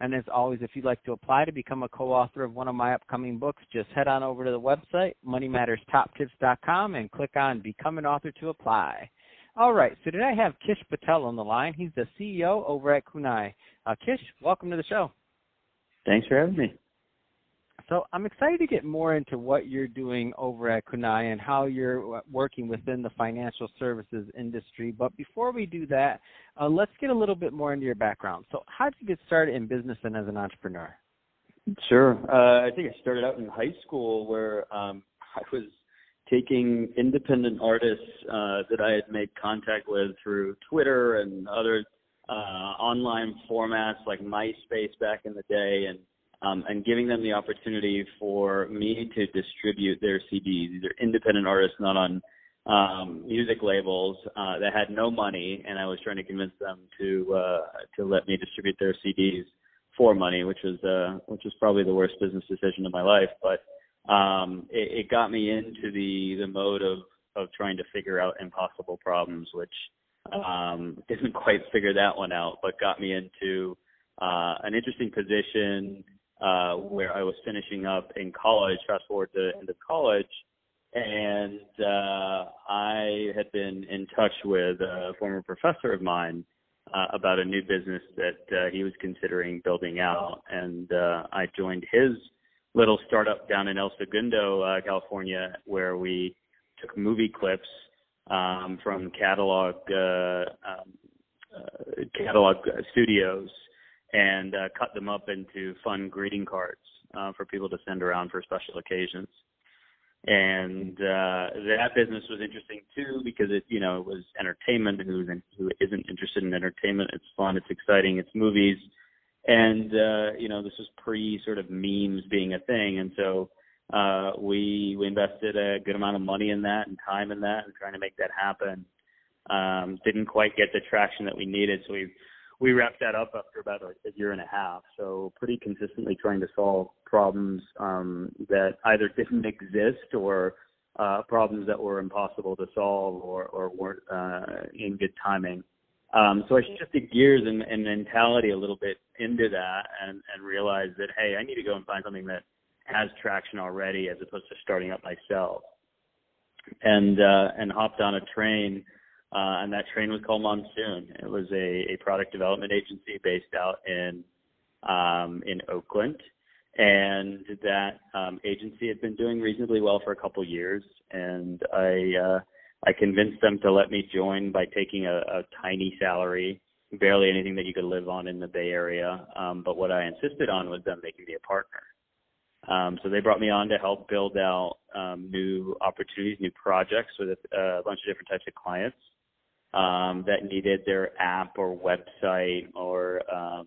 And as always, if you'd like to apply to become a co-author of one of my upcoming books, just head on over to the website, moneymatterstoptips.com, and click on Become an Author to apply. All right, so today I have Kish Patel on the line. He's the CEO over at Kunai. Uh, Kish, welcome to the show. Thanks for having me. So I'm excited to get more into what you're doing over at Kunai and how you're uh, working within the financial services industry. But before we do that, uh, let's get a little bit more into your background. So how did you get started in business and as an entrepreneur? Sure. Uh, I think I started out in high school where um, I was taking independent artists uh, that I had made contact with through Twitter and other uh, online formats like MySpace back in the day and um, and giving them the opportunity for me to distribute their CDs. These are independent artists, not on um, music labels uh, that had no money, and I was trying to convince them to uh, to let me distribute their CDs for money, which was uh, which was probably the worst business decision of my life. But um, it, it got me into the the mode of of trying to figure out impossible problems, which um, didn't quite figure that one out, but got me into uh, an interesting position uh, where I was finishing up in college, fast forward to the end of college, and uh, I had been in touch with a former professor of mine uh, about a new business that uh, he was considering building out, and uh, I joined his little startup down in El Segundo, uh, California, where we took movie clips um, from catalog uh, um, uh, catalog studios and uh, cut them up into fun greeting cards uh, for people to send around for special occasions. And uh, that business was interesting too because it, you know, it was entertainment. Who who isn't interested in entertainment? It's fun. It's exciting. It's movies. And uh, you know, this was pre sort of memes being a thing, and so uh, we we invested a good amount of money in that and time in that and trying to make that happen. Um, didn't quite get the traction that we needed, so we we wrapped that up after about a, a year and a half. So pretty consistently trying to solve problems um, that either didn't exist or uh, problems that were impossible to solve or, or weren't uh, in good timing. Um, so I shifted gears and, and mentality a little bit into that and, and realized that hey, I need to go and find something that has traction already as opposed to starting up myself. And uh, and hopped on a train uh, and that train was called Monsoon. It was a, a product development agency based out in um, in Oakland, and that um, agency had been doing reasonably well for a couple years. And I uh, I convinced them to let me join by taking a, a tiny salary, barely anything that you could live on in the Bay Area. Um, but what I insisted on was them making me a partner. Um, so they brought me on to help build out um, new opportunities, new projects with a, a bunch of different types of clients um, that needed their app or website or um,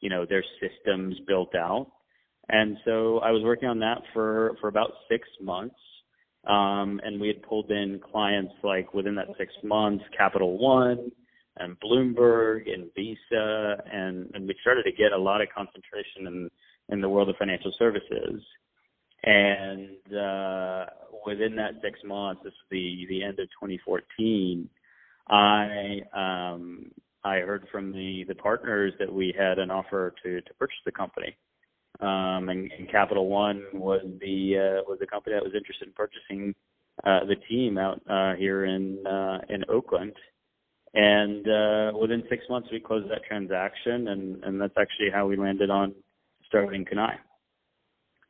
you know their systems built out. And so I was working on that for for about six months. Um, and we had pulled in clients like within that six months, Capital One and Bloomberg and Visa, and, and we started to get a lot of concentration in in the world of financial services. And uh, within that six months, this is the the end of 2014. I um, I heard from the the partners that we had an offer to to purchase the company, um, and, and Capital One was the uh, was the company that was interested in purchasing uh, the team out uh, here in uh, in Oakland. And uh, within six months, we closed that transaction, and, and that's actually how we landed on starting Kunai.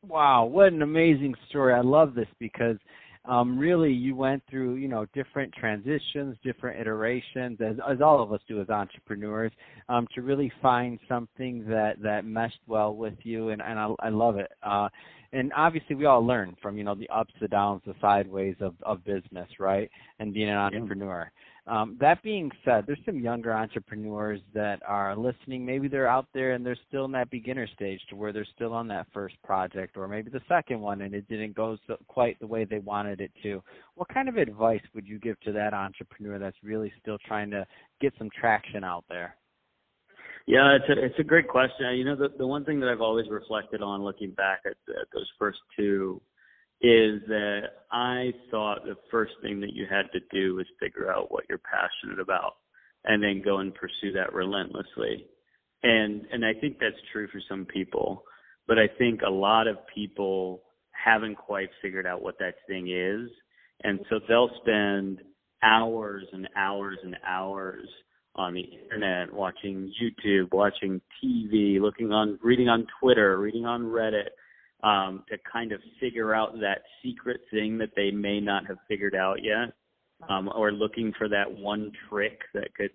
Wow, what an amazing story! I love this because um, really you went through you know different transitions, different iterations, as as all of us do as entrepreneurs, um, to really find something that that meshed well with you, and and I, I love it. Uh, and obviously we all learn from you know the ups, the downs, the sideways of of business, right? And being an entrepreneur. Um, that being said, there's some younger entrepreneurs that are listening. Maybe they're out there and they're still in that beginner stage to where they're still on that first project or maybe the second one and it didn't go so, quite the way they wanted it to. What kind of advice would you give to that entrepreneur that's really still trying to get some traction out there? Yeah, it's a it's a great question. You know, the the one thing that I've always reflected on looking back at, at those first two is that I thought the first thing that you had to do was figure out what you're passionate about and then go and pursue that relentlessly. And and I think that's true for some people, but I think a lot of people haven't quite figured out what that thing is. And so they'll spend hours and hours and hours on the internet, watching YouTube, watching TV, looking on reading on Twitter, reading on Reddit, um, to kind of figure out that secret thing that they may not have figured out yet, um, or looking for that one trick that could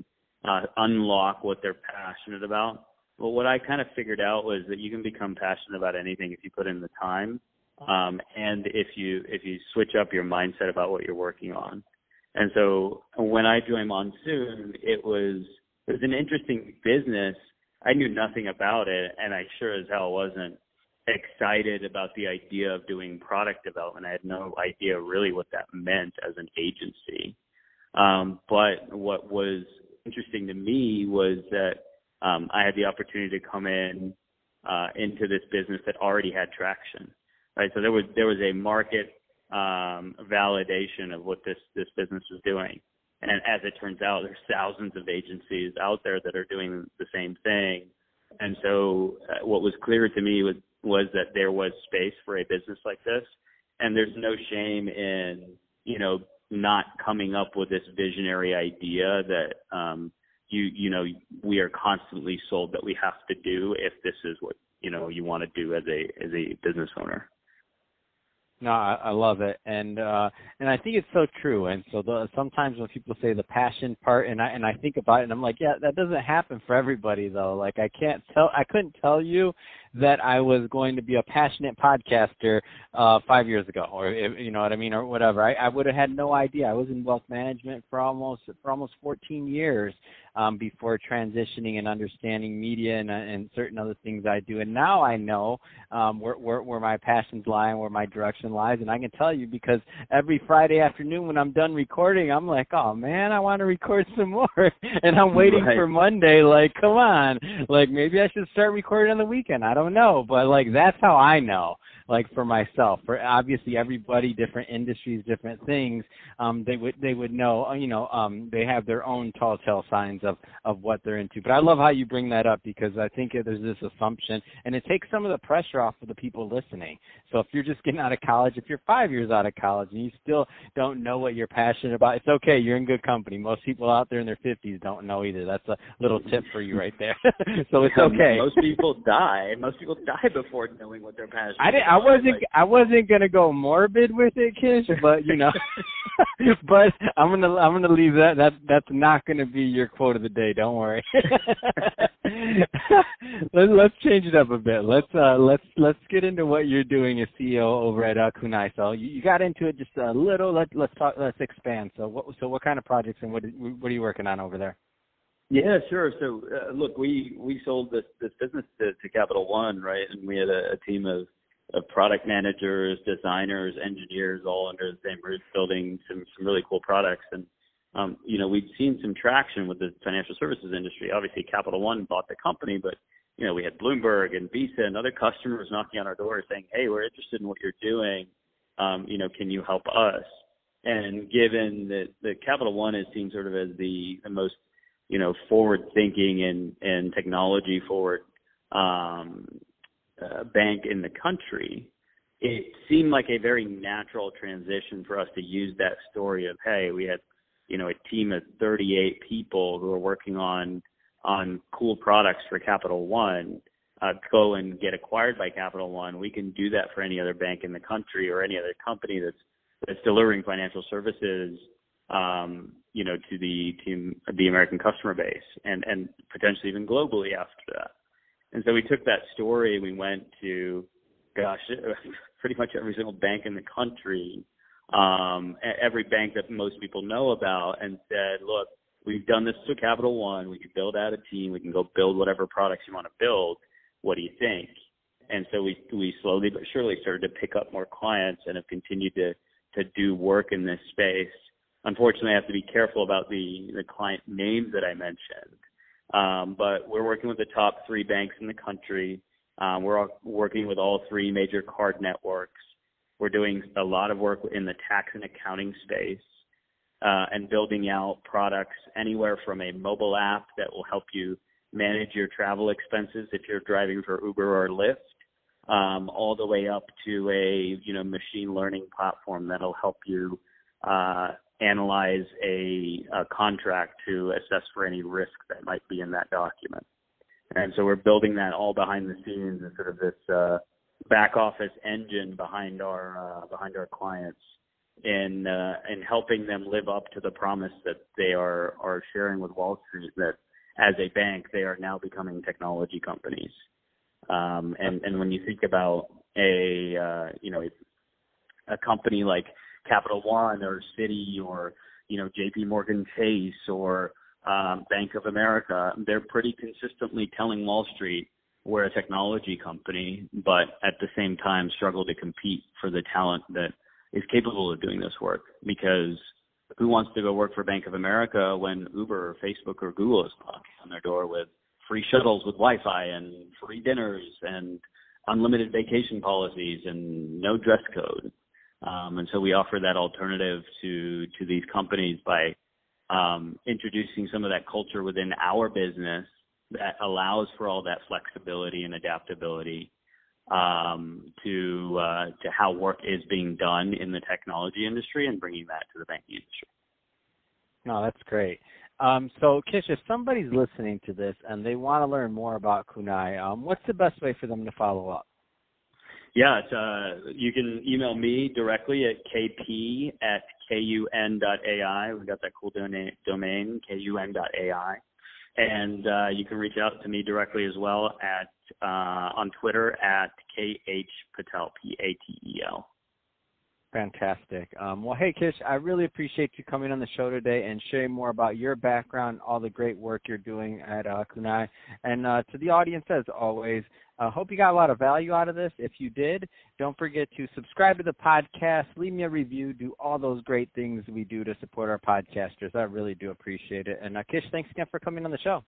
uh, unlock what they're passionate about. Well, what I kind of figured out was that you can become passionate about anything if you put in the time, um, and if you if you switch up your mindset about what you're working on. And so when I joined Monsoon, it was it was an interesting business. I knew nothing about it, and I sure as hell wasn't excited about the idea of doing product development. I had no idea really what that meant as an agency. Um, but what was interesting to me was that um, I had the opportunity to come in uh, into this business that already had traction. Right, so there was there was a market um, validation of what this this business is doing. And as it turns out, there's thousands of agencies out there that are doing the same thing. And so, uh, what was clear to me was was that there was space for a business like this, and there's no shame in you know not coming up with this visionary idea that um, you you know we are constantly sold that we have to do if this is what you know you want to do as a as a business owner. No, I, I love it, and uh, and I think it's so true. And so the, sometimes when people say the passion part, and I and I think about it, and I'm like, yeah, that doesn't happen for everybody though. Like I can't tell, I couldn't tell you that I was going to be a passionate podcaster uh, five years ago, or you know what I mean, or whatever. I, I would have had no idea. I was in wealth management for almost for almost 14 years um, before transitioning and understanding media and, uh, and certain other things I do. And now I know um, where, where where my passions lie and where my direction lies. And I can tell you because every Friday afternoon when I'm done recording, I'm like, oh man, I want to record some more, and I'm waiting right. for Monday. Like, come on, like maybe I should start recording on the weekend. I don't know, but like that's how I know. Like for myself, for obviously everybody, different industries, different things, um, they would they would know. Uh, you know, um, they have their own tall tale signs of of what they're into. But I love how you bring that up because I think there's this assumption, and it takes some of the pressure off of the people listening. So if you're just getting out of college, if you're five years out of college and you still don't know what you're passionate about, it's okay. You're in good company. Most people out there in their 50s don't know either. That's a little tip for you right there. so it's okay. Most people die. Most people die before knowing what they're passionate. I didn't. I wasn't. Like, I wasn't gonna go morbid with it, Kish, but you know. but I'm gonna. I'm gonna leave that. That that's not gonna be your quote of the day. Don't worry. let's let's change it up a bit. Let's uh let's let's get into what you're doing as CEO over at uh, Kunai. So you, you got into it just a little. Let let's talk. Let's expand. So what so what kind of projects and what what are you working on over there? Yeah, sure. So uh, look, we we sold this this business to, to Capital One, right? And we had a, a team of of product managers, designers, engineers, all under the same roof, building some some really cool products. And um, you know, we'd seen some traction with the financial services industry. Obviously, Capital One bought the company, but you know, we had Bloomberg and Visa and other customers knocking on our door saying, "Hey, we're interested in what you're doing. Um, you know, can you help us?" And given that the Capital One is seen sort of as the the most you know, forward thinking and, and technology forward um, uh, bank in the country, it seemed like a very natural transition for us to use that story of, hey, we had, you know, a team of 38 people who are working on on cool products for Capital One. Uh, go and get acquired by Capital One. We can do that for any other bank in the country or any other company that's that's delivering financial services um, you know, to the to the American customer base and and potentially even globally after that. And so we took that story we went to, gosh, pretty much every single bank in the country um, every bank that most people know about and said, look, we've done this to Capital One. We can build out a team. We can go build whatever products you want to build. What do you think? And so we we slowly but surely started to pick up more clients and have continued to to do work in this space. Unfortunately, I have to be careful about the the client names that I mentioned. Um, but we're working with the top three banks in the country. Um, we're working with all three major card networks. We're doing a lot of work in the tax and accounting space uh, and building out products anywhere from a mobile app that will help you manage your travel expenses if you're driving for Uber or Lyft, um, all the way up to a you know machine learning platform that'll help you uh, analyze a, a contract to assess for any risk that might be in that document. And so we're building that all behind the scenes and sort of this uh, back office engine behind our uh, behind our clients in uh, in helping them live up to the promise that they are are sharing with Wall Street that as a bank they are now becoming technology companies. Um, and and when you think about a uh, you know a, company like Capital One or Citi or you know J.P. Morgan Chase or um, Bank of America, they're pretty consistently telling Wall Street we're a technology company, but at the same time struggle to compete for the talent that is capable of doing this work. Because who wants to go work for Bank of America when Uber or Facebook or Google is knocking on their door with free shuttles with Wi-Fi and free dinners and unlimited vacation policies and no dress code. Um, and so we offer that alternative to to these companies by um, introducing some of that culture within our business that allows for all that flexibility and adaptability um, to uh, to how work is being done in the technology industry and bringing that to the banking industry. No, that's great. Um, so, Kish, if somebody's listening to this and they want to learn more about Kunai, um, what's the best way for them to follow up? Yeah, uh, you can email me directly at kp at kun.ai. We've got that cool domain, kun.ai and uh, you can reach out to me directly as well at uh, on Twitter at kh patel p a t e l. Fantastic. Um, well, hey, Kish, I really appreciate you coming on the show today and sharing more about your background, all the great work you're doing at uh, Kunai. And uh, to the audience, as always, I uh, hope you got a lot of value out of this. If you did, don't forget to subscribe to the podcast, leave me a review, do all those great things we do to support our podcasters. I really do appreciate it. And uh, Kish, thanks again for coming on the show.